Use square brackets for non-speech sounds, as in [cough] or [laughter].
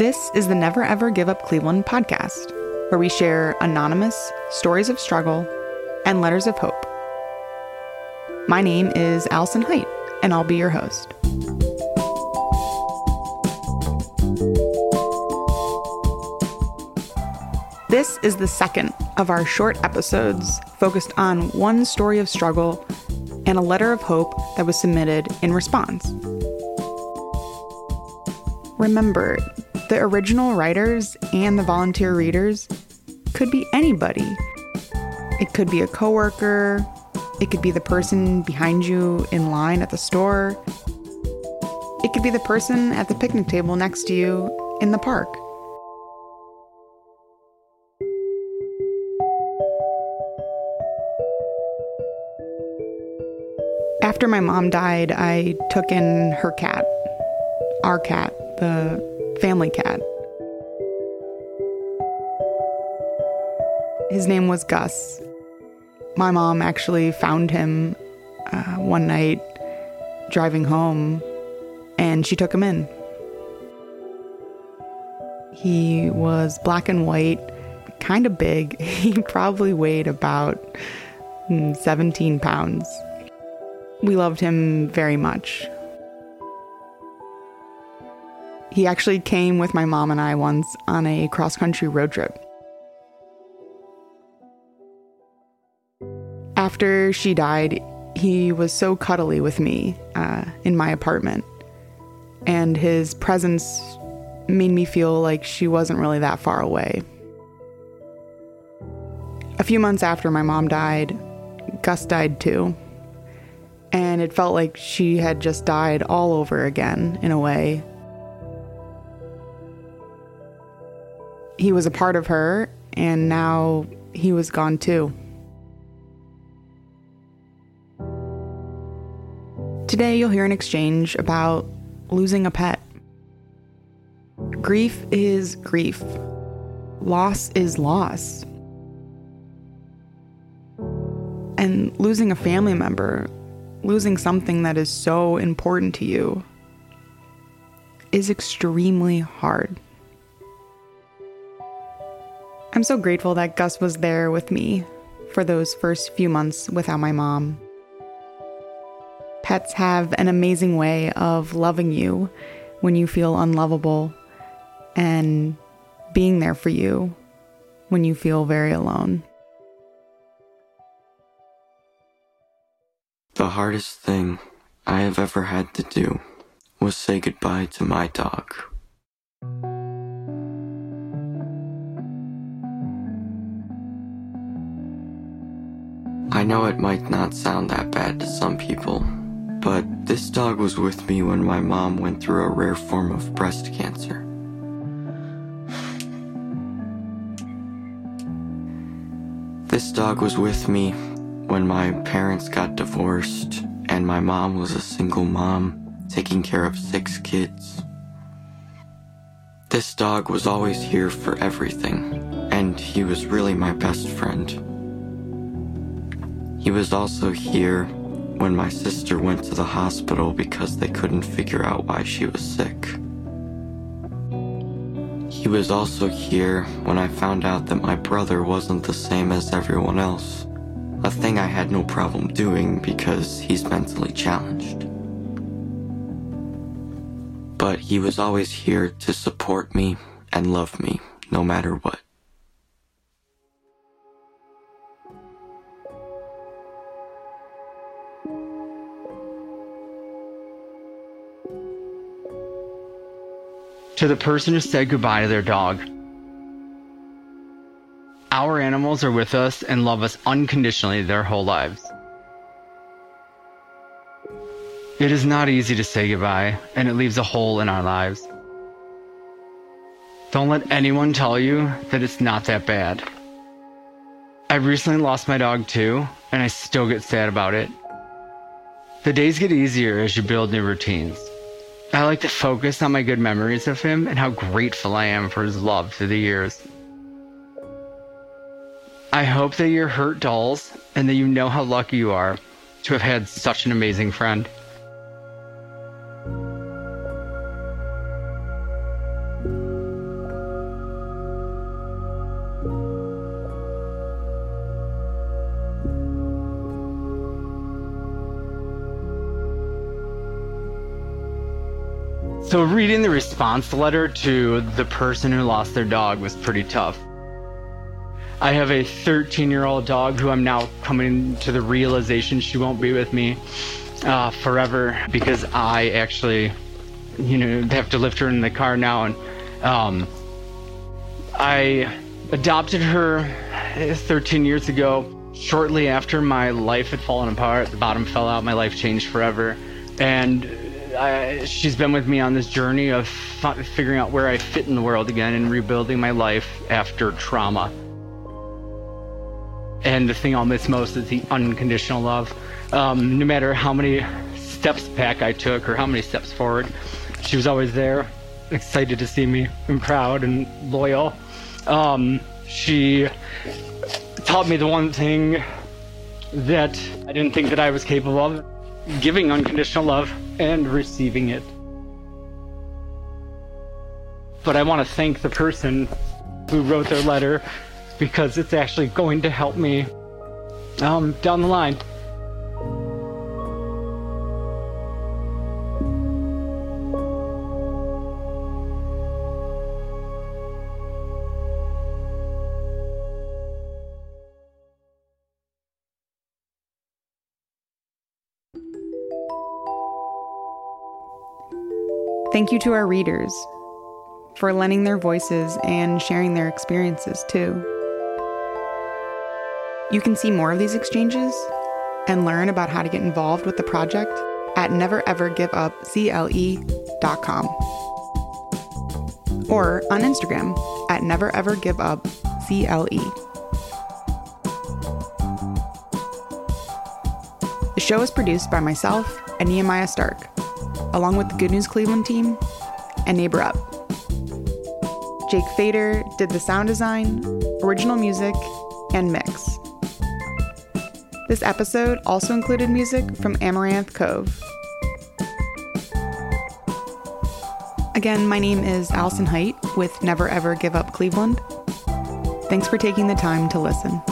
This is the Never Ever Give Up Cleveland podcast, where we share anonymous stories of struggle and letters of hope. My name is Allison Height, and I'll be your host. This is the second of our short episodes focused on one story of struggle and a letter of hope that was submitted in response. Remember, the original writers and the volunteer readers could be anybody. It could be a coworker, it could be the person behind you in line at the store. It could be the person at the picnic table next to you in the park. After my mom died, I took in her cat, our cat, the family cat. His name was Gus. My mom actually found him uh, one night driving home and she took him in. He was black and white, kind of big. [laughs] He probably weighed about mm, 17 pounds. We loved him very much. He actually came with my mom and I once on a cross country road trip. After she died, he was so cuddly with me uh, in my apartment, and his presence made me feel like she wasn't really that far away. A few months after my mom died, Gus died too. And it felt like she had just died all over again, in a way. He was a part of her, and now he was gone too. Today, you'll hear an exchange about losing a pet. Grief is grief, loss is loss. And losing a family member, losing something that is so important to you, is extremely hard. I'm so grateful that Gus was there with me for those first few months without my mom. Pets have an amazing way of loving you when you feel unlovable and being there for you when you feel very alone. The hardest thing I have ever had to do was say goodbye to my dog. I know it might not sound that bad to some people, but this dog was with me when my mom went through a rare form of breast cancer. This dog was with me when my parents got divorced and my mom was a single mom taking care of six kids. This dog was always here for everything, and he was really my best friend. He was also here when my sister went to the hospital because they couldn't figure out why she was sick. He was also here when I found out that my brother wasn't the same as everyone else, a thing I had no problem doing because he's mentally challenged. But he was always here to support me and love me no matter what. To the person who said goodbye to their dog. Our animals are with us and love us unconditionally their whole lives. It is not easy to say goodbye, and it leaves a hole in our lives. Don't let anyone tell you that it's not that bad. I recently lost my dog too, and I still get sad about it. The days get easier as you build new routines. I like to focus on my good memories of him and how grateful I am for his love through the years. I hope that you're hurt dolls and that you know how lucky you are to have had such an amazing friend. So, reading the response letter to the person who lost their dog was pretty tough. I have a 13 year old dog who I'm now coming to the realization she won't be with me uh, forever because I actually, you know, have to lift her in the car now. And um, I adopted her 13 years ago, shortly after my life had fallen apart. The bottom fell out, my life changed forever. And I, she's been with me on this journey of f- figuring out where I fit in the world again and rebuilding my life after trauma. And the thing I'll miss most is the unconditional love. Um, no matter how many steps back I took or how many steps forward, she was always there, excited to see me and proud and loyal. Um, she taught me the one thing that I didn't think that I was capable of giving unconditional love and receiving it. But I want to thank the person who wrote their letter because it's actually going to help me um, down the line. Thank you to our readers for lending their voices and sharing their experiences too. You can see more of these exchanges and learn about how to get involved with the project at neverevergiveupcle.com or on Instagram at neverevergiveupcle. The show is produced by myself and Nehemiah Stark, along with the Good News Cleveland team and Neighbor Up. Jake Fader did the sound design, original music, and mix. This episode also included music from Amaranth Cove. Again, my name is Allison Height with Never Ever Give Up Cleveland. Thanks for taking the time to listen.